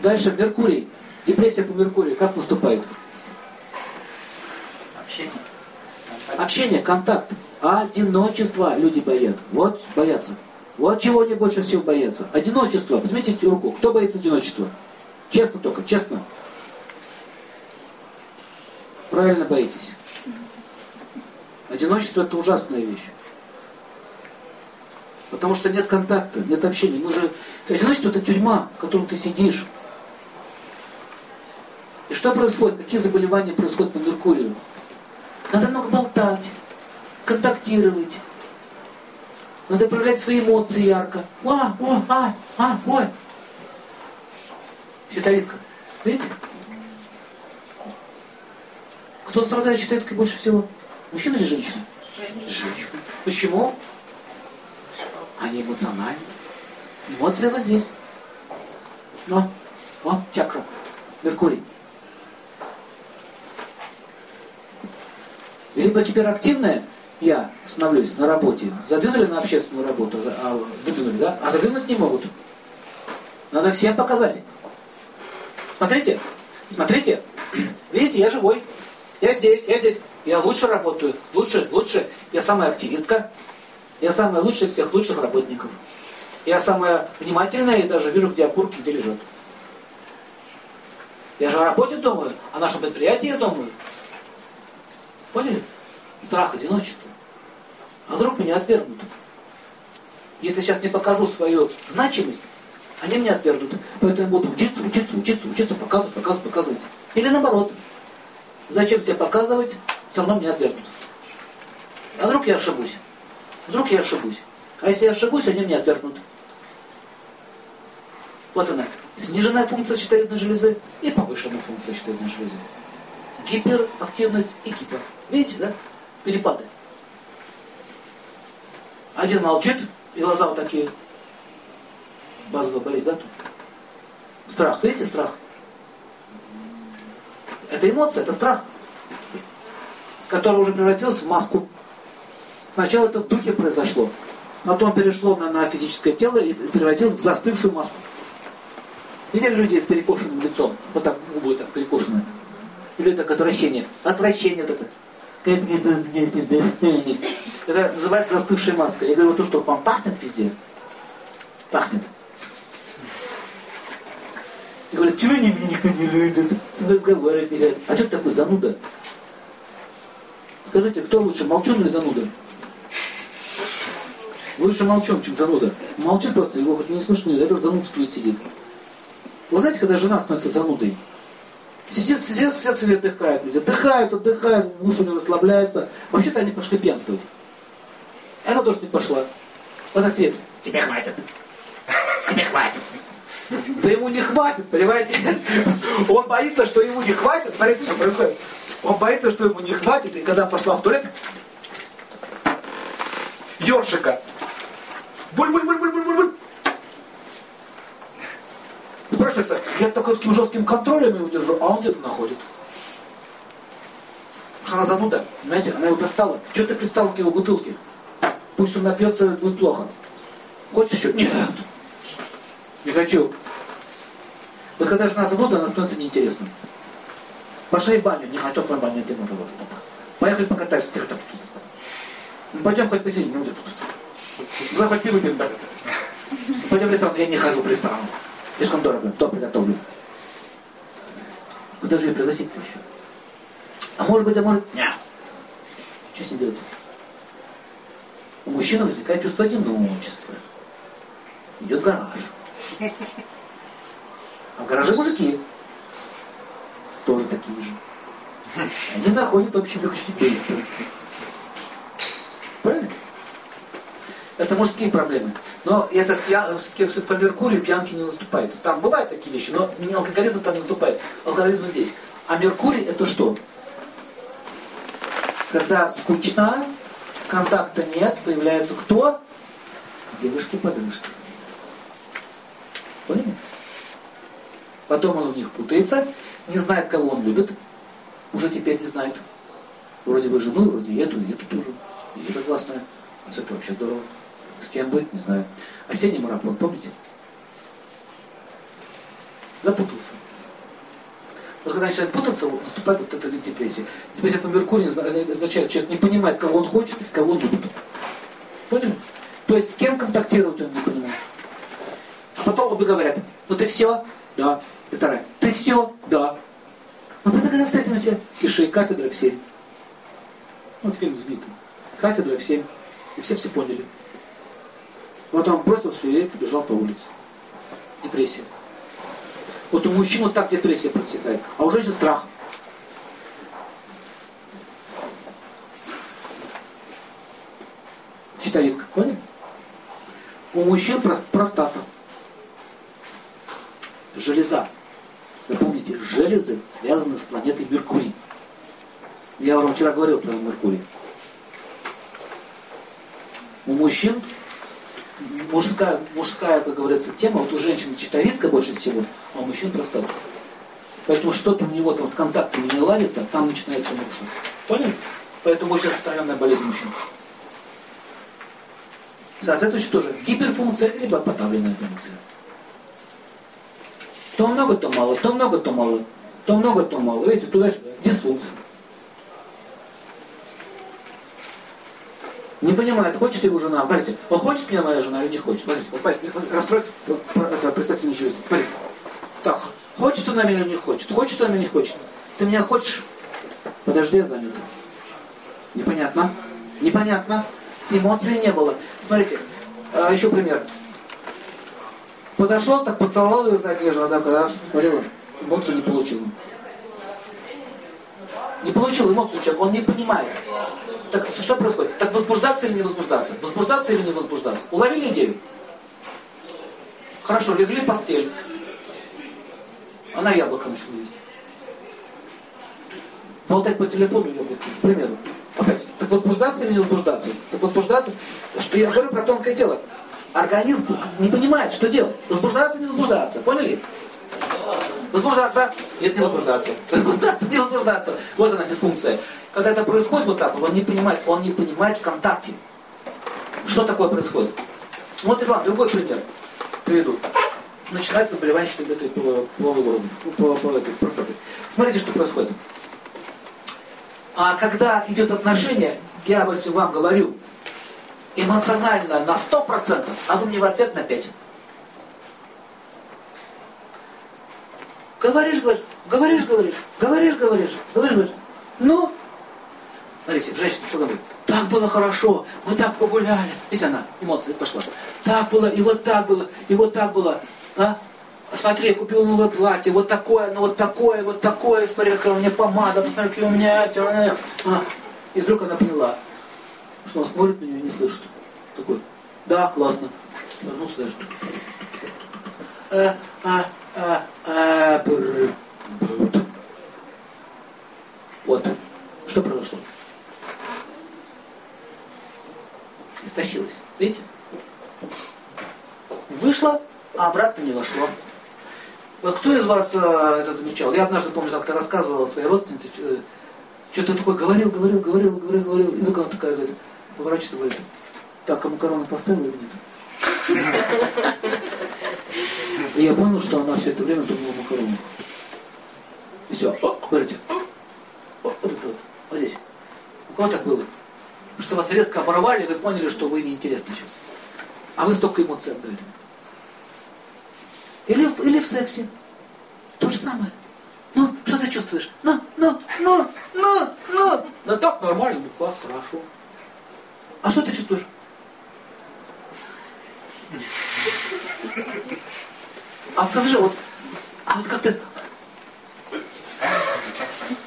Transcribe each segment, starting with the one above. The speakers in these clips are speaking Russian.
Дальше Меркурий. Депрессия по Меркурию как наступает? Общение. Общение, контакт. Одиночество люди боятся. Вот боятся. Вот чего они больше всего боятся. Одиночество. Поднимите руку. Кто боится одиночества? Честно только, честно. Правильно боитесь. Одиночество это ужасная вещь. Потому что нет контакта, нет общения. Мы же... Одиночество это тюрьма, в которой ты сидишь. И что происходит? Какие заболевания происходят по Меркурию? Надо много болтать, контактировать. Надо проявлять свои эмоции ярко. А, о, а, а, ой. Щитовидка. Видите? Кто страдает щитовидкой больше всего? Мужчина или женщина? Женщина. Почему? Они эмоциональны. Эмоции вот здесь. Но, о, чакра, Меркурий. Либо теперь активная я становлюсь на работе, задвинули на общественную работу, а выдвинули, да? А задвинуть не могут. Надо всем показать. Смотрите, смотрите, видите, я живой, я здесь, я здесь, я лучше работаю, лучше, лучше, я самая активистка, я самая лучшая всех лучших работников. Я самая внимательная и даже вижу, где окурки, где лежат. Я же о работе думаю, о нашем предприятии думаю. Поняли? Страх одиночества. А вдруг меня отвергнут? Если сейчас не покажу свою значимость, они меня отвергнут. Поэтому я буду учиться, учиться, учиться, учиться, показывать, показывать, показывать. Или наоборот. Зачем себя показывать, все равно меня отвергнут. А вдруг я ошибусь? Вдруг я ошибусь? А если я ошибусь, они меня отвергнут. Вот она. Сниженная функция щитовидной железы и повышенная функция щитовидной железы. Гиперактивность и гипер. Видите, да? Перепады. Один молчит, и глаза вот такие. Базовая болезнь, да? Тут? Страх, видите, страх? Это эмоция, это страх, который уже превратился в маску. Сначала это в духе произошло, потом перешло на, на физическое тело и превратилось в застывшую маску. Видели людей с перекошенным лицом? Вот так, губы так перекошенные. Или так отвращение. Отвращение вот это. Это называется застывшая маска. Я говорю, то, что вам пахнет везде. Пахнет. И говорят, чего меня никто не любит, с мной разговаривать не. А что ты такой зануда? Скажите, кто лучше, молчун или зануда? Лучше молчун, чем зануда. Молчит просто, его хоть не слышно, это занудствует сидит. Вы знаете, когда жена становится занудой, Сидят, сидят, сидят себе отдыхают люди. Отдыхают, отдыхают, муж у него расслабляется. Вообще-то они пошли пьянствовать. Она тоже не пошла. Она сидит. Тебе хватит. Тебе хватит. Да ему не хватит, понимаете? Он боится, что ему не хватит. Смотрите, что происходит. Он боится, что ему не хватит. И когда пошла в туалет, ёршика. Буль-буль-буль-буль-буль-буль. Я только таким жестким контролем его держу, а он где-то находит. Потому что она зануда, понимаете, она его достала. Что ты пристал к его бутылке? Пусть он напьется, будет плохо. Хочешь еще? Нет. Не хочу. Вот когда жена зануда, она становится неинтересной. Пошли в баню, не хочу в баню, где надо. Поехали покатаемся. Ну, пойдем хоть посидим. Ну, Давай хоть пиво пьем. Пойдем в ресторан. Я не хожу в ресторан. Слишком дорого, то приготовлю. Куда же ее пригласить-то еще? А может быть, а может... Нет. Что с ним делать? У мужчины возникает чувство одиночества. Идет в гараж. А в гараже мужики. Тоже такие же. Они находят общий дух быстро. Правильно? Это мужские проблемы. Но это все-таки по Меркурию пьянки не наступает. Там бывают такие вещи, но алкоголизм там не наступает. Алкоголизм здесь. А Меркурий это что? Когда скучно, контакта нет, появляется кто? Девушки-подружки. Поняли? Потом он в них путается, не знает, кого он любит. Уже теперь не знает. Вроде бы жену, вроде эту, и эту тоже. И это классная. Это вообще здорово. С кем быть, не знаю. Осенний марафон, помните? запутался. Вот когда начинает путаться, вот, наступает вот эта депрессия. Депрессия по Меркурию означает, человек не понимает, кого он хочет и с кого он любит. Поняли? То есть с кем контактирует он не понимает. А потом обе говорят, ну ты все? Да. И вторая, ты все? Да. Вот это когда встретимся, пиши, кафедра в 7. Вот фильм сбитый. Кафедра в 7. И все все поняли. Вот он бросил все и побежал по улице. Депрессия. Вот у мужчин вот так депрессия протекает, а у женщин страх. Щитовидка, поняли? У мужчин простата. Железа. Запомните, железы связаны с планетой Меркурий. Я вам вчера говорил про Меркурий. У мужчин мужская, мужская, как говорится, тема, вот у женщин читовидка больше всего, а у мужчин простата. Поэтому что-то у него там с контактами не ладится, там начинается муж. Понял? Поэтому очень распространенная болезнь мужчин. Соответственно, тоже гиперфункция, либо подавленная функция. То много, то мало, то много, то мало. То много, то мало. Видите, туда-сюда. Дисфункция. Не понимает, хочет его жена. Смотрите, он хочет меня моя жена или не хочет? Смотрите, вот, смотрите расстройство это. Смотрите. Так, хочет она меня или не хочет? Хочет она меня не хочет? Ты меня хочешь? Подожди, я занят. Непонятно? Непонятно? Эмоций не было. Смотрите, а, еще пример. Подошел, так поцеловал ее за одежду, она когда смотрела, эмоцию не получил. Не получил эмоцию человек, он не понимает. Так что происходит? Так возбуждаться или не возбуждаться? Возбуждаться или не возбуждаться? Уловили идею? Хорошо, легли в постель. Она яблоко начала есть. Болтать по телефону яблоко, к примеру. Опять, так возбуждаться или не возбуждаться? Так возбуждаться, что я говорю про тонкое тело. Организм не понимает, что делать. Возбуждаться, не возбуждаться. Поняли? Возбуждаться. Нет, не возбуждаться. Возбуждаться, не возбуждаться. Вот она дисфункция. Когда это происходит вот так, он не понимает, он не понимает в контакте. Что такое происходит? Вот и вам другой пример приведу. Начинается заболевание этой половой этой простаты. Смотрите, что происходит. А когда идет отношение, я вам говорю, эмоционально на 100%, а вы мне в ответ на 5%. Говоришь, говоришь, говоришь, говоришь, говоришь, говоришь, говоришь, говоришь. Ну, смотрите, женщина что говорит? Так было хорошо, мы так погуляли. Видите, она, эмоции пошла. Так было, и вот так было, и вот так было. А? Смотри, я купил новое платье, вот такое, ну вот такое, вот такое, смотри, какая у меня помада, посмотри, какие у меня... А. И вдруг она поняла, что он смотрит на нее и не слышит. Такой, да, классно. Ну, слышит. А, а, а, а, бр, бр. Вот. Что произошло? Истощилось. Видите? Вышло, а обратно не вошло. Вот кто из вас э, это замечал? Я однажды, помню, как-то рассказывал своей родственнице, э, что-то такое говорил, говорил, говорил, говорил, говорил, и вдруг она такая говорит, поворачивается, говорит, так, а макароны поставила или нет? И я понял, что она все это время думала о макаронах. И все, о, смотрите, о, вот это вот, вот здесь. У кого так было? Что вас резко оборвали, и вы поняли, что вы неинтересны сейчас. А вы столько эмоций отдали. Или, или в сексе. То же самое. Ну, что ты чувствуешь? Ну, ну, ну, ну, ну. Да так, нормально, ну, класс, хорошо. А что ты чувствуешь? А скажи вот, а вот как ты...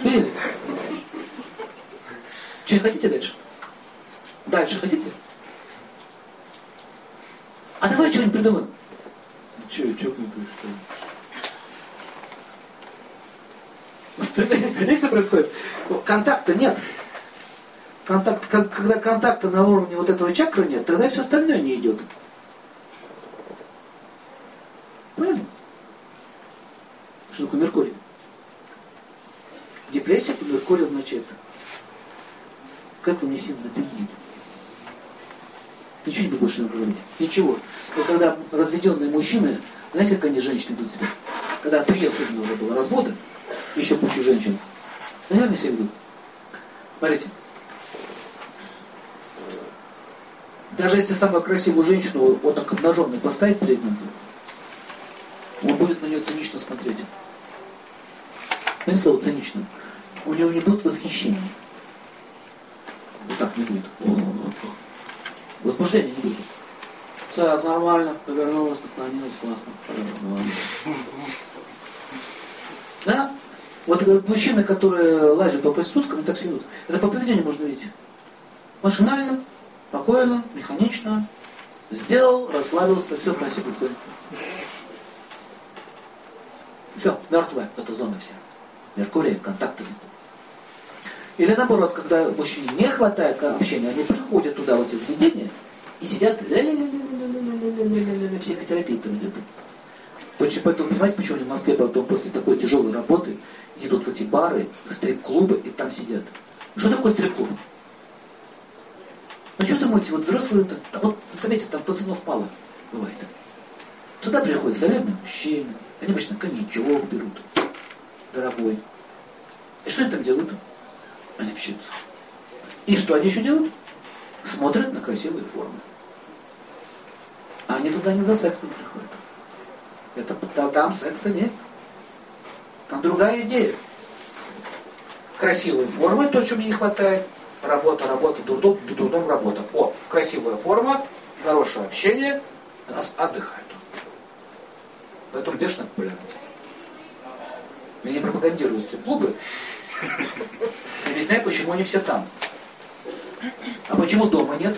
Видели? Что, хотите дальше? Дальше хотите? А давай что-нибудь придумаем. Че, чокнутый, что ли? Видите, что происходит? Контакта нет. Контакт, когда контакта на уровне вот этого чакры нет, тогда все остальное не идет. Правильно? Что такое Меркурий? Депрессия по Означает, как вы мне сильно напрягли. Ничего не больше не говорить. Ничего. Вот когда разведенные мужчины, знаете, как они женщины идут себя? когда три особенно уже было развода, еще куча женщин, наверное, все ведут. Смотрите, даже если самую красивую женщину вот так обнаженной поставить перед ним, он будет на нее цинично смотреть. Знаете слово цинично? У него не будет восхищения. Вот так не будет. Возбуждения не будет. Так, нормально, повернулась, наклонилась, классно. Да? Вот мужчины, которые лазят по проституткам, так все ведут. Это по поведению можно видеть. Машинально, спокойно, механично. Сделал, расслабился, все, спасибо, сын. Все, мертвая эта зона вся. Меркурий, контакта нет. Или наоборот, когда мужчине не хватает общения, они приходят туда, в эти заведения, и сидят, психотерапия там идет. Поэтому понимаете, почему они в Москве потом после такой тяжелой работы идут в эти бары, стрип-клубы и там сидят. Что такое стрип-клуб? Ну что думаете, вот взрослые, там, вот заметьте, там пацанов мало бывает. Туда приходят солидные мужчины, они обычно коньячок берут, дорогой. И что они там делают? Они общаются. И что они еще делают? Смотрят на красивые формы. А они туда не за сексом приходят. Это, там секса нет. Там другая идея. Красивые формы, то, чего мне не хватает. Работа, работа, дурдом, дурдом, работа. О, красивая форма, хорошее общение, отдыхают. Поэтому бешеная популярность. Меня пропагандируют эти клубы. Объясняю, почему они все там. А почему дома нет?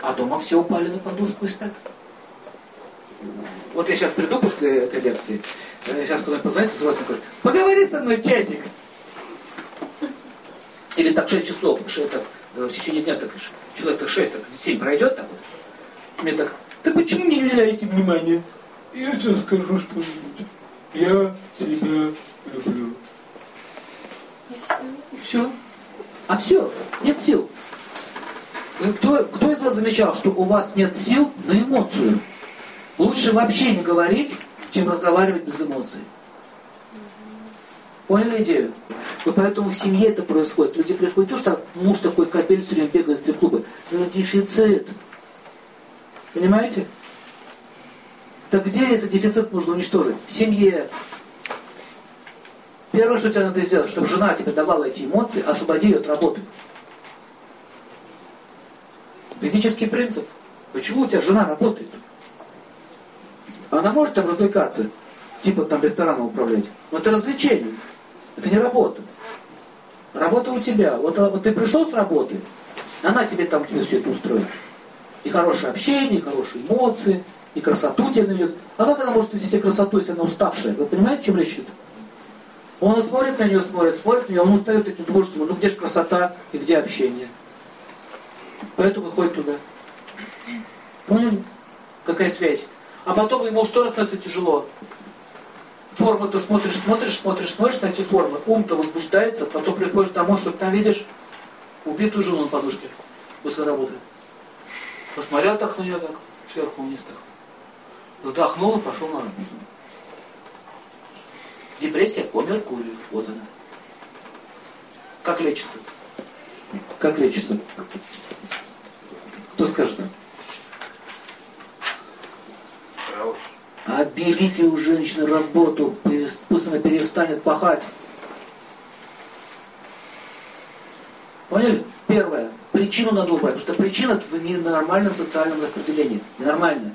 А дома все упали на подушку и спят. Вот я сейчас приду после этой лекции, э, сейчас кто-нибудь позвонит, взрослый говорит, поговори со мной часик. Или так 6 часов, что это, э, в течение дня так, человек так 6, так 7 пройдет так вот. Мне так, да почему не уделяете внимания? Я тебе скажу что-нибудь. Я тебя люблю. Все. А все, нет сил. Кто, кто из вас замечал, что у вас нет сил на эмоцию? Лучше вообще не говорить, чем разговаривать без эмоций. Поняли идею? И поэтому в семье это происходит. Люди приходят, то, что муж такой капель все время бегает в стрип-клубы. Это дефицит. Понимаете? Так где этот дефицит нужно уничтожить? В семье. Первое, что тебе надо сделать, чтобы жена тебе давала эти эмоции, освободи ее от работы. Физический принцип. Почему у тебя жена работает? Она может там развлекаться, типа там рестораном управлять. Но это развлечение. Это не работа. Работа у тебя. Вот, а, вот ты пришел с работы, она тебе там тебе все это устроит. И хорошее общение, и хорошие эмоции, и красоту тебе наведет. А как она может вести красоту, если она уставшая? Вы понимаете, чем речь идет? Он смотрит на нее, смотрит, смотрит на нее, он устает этим творчеством. Ну где же красота и где общение? Поэтому выходит туда. Поняли? Какая связь? А потом ему что становится тяжело? Форму ты смотришь, смотришь, смотришь, смотришь на эти формы, ум-то возбуждается, потом приходишь домой, что ты там видишь убитую жену на подушке после работы. Посмотрел так на нее, так, сверху вниз так. Вздохнул и пошел на работу. Депрессия по Меркурию. Вот она. Как лечится? Как лечится? Кто скажет? Отберите у женщины работу, пусть она перестанет пахать. Поняли? Первое. Причину надо убрать, потому что причина в ненормальном социальном распределении. Ненормальная.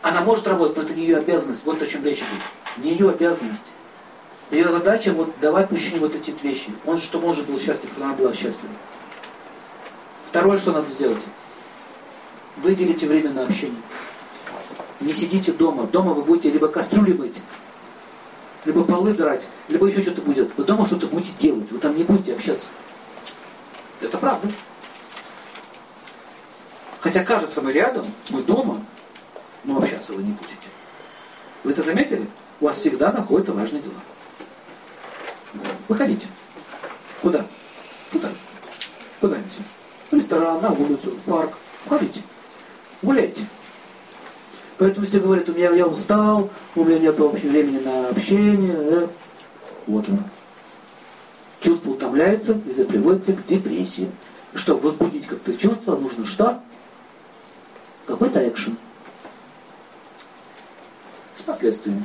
Она может работать, но это не ее обязанность. Вот о чем речь идет. Не ее обязанность. Ее задача вот давать мужчине вот эти вещи. Он, чтобы он же был счастлив, чтобы она была счастлива. Второе, что надо сделать. Выделите время на общение. Не сидите дома. Дома вы будете либо кастрюли мыть, либо полы драть, либо еще что-то будет. Вы дома что-то будете делать. Вы там не будете общаться. Это правда. Хотя кажется, мы рядом, мы дома, но общаться вы не будете. Вы это заметили? У вас всегда находятся важные дела. Выходите. Куда? Куда? Куда-нибудь. В ресторан, на улицу, в парк. Ходите. Гуляйте. Поэтому все говорят, у меня я устал, у меня нет вообще времени на общение. Э. Вот оно. Чувство утомляется, и это приводит к депрессии. Чтобы возбудить как-то чувство, нужно что? Какой-то экшен. С последствиями.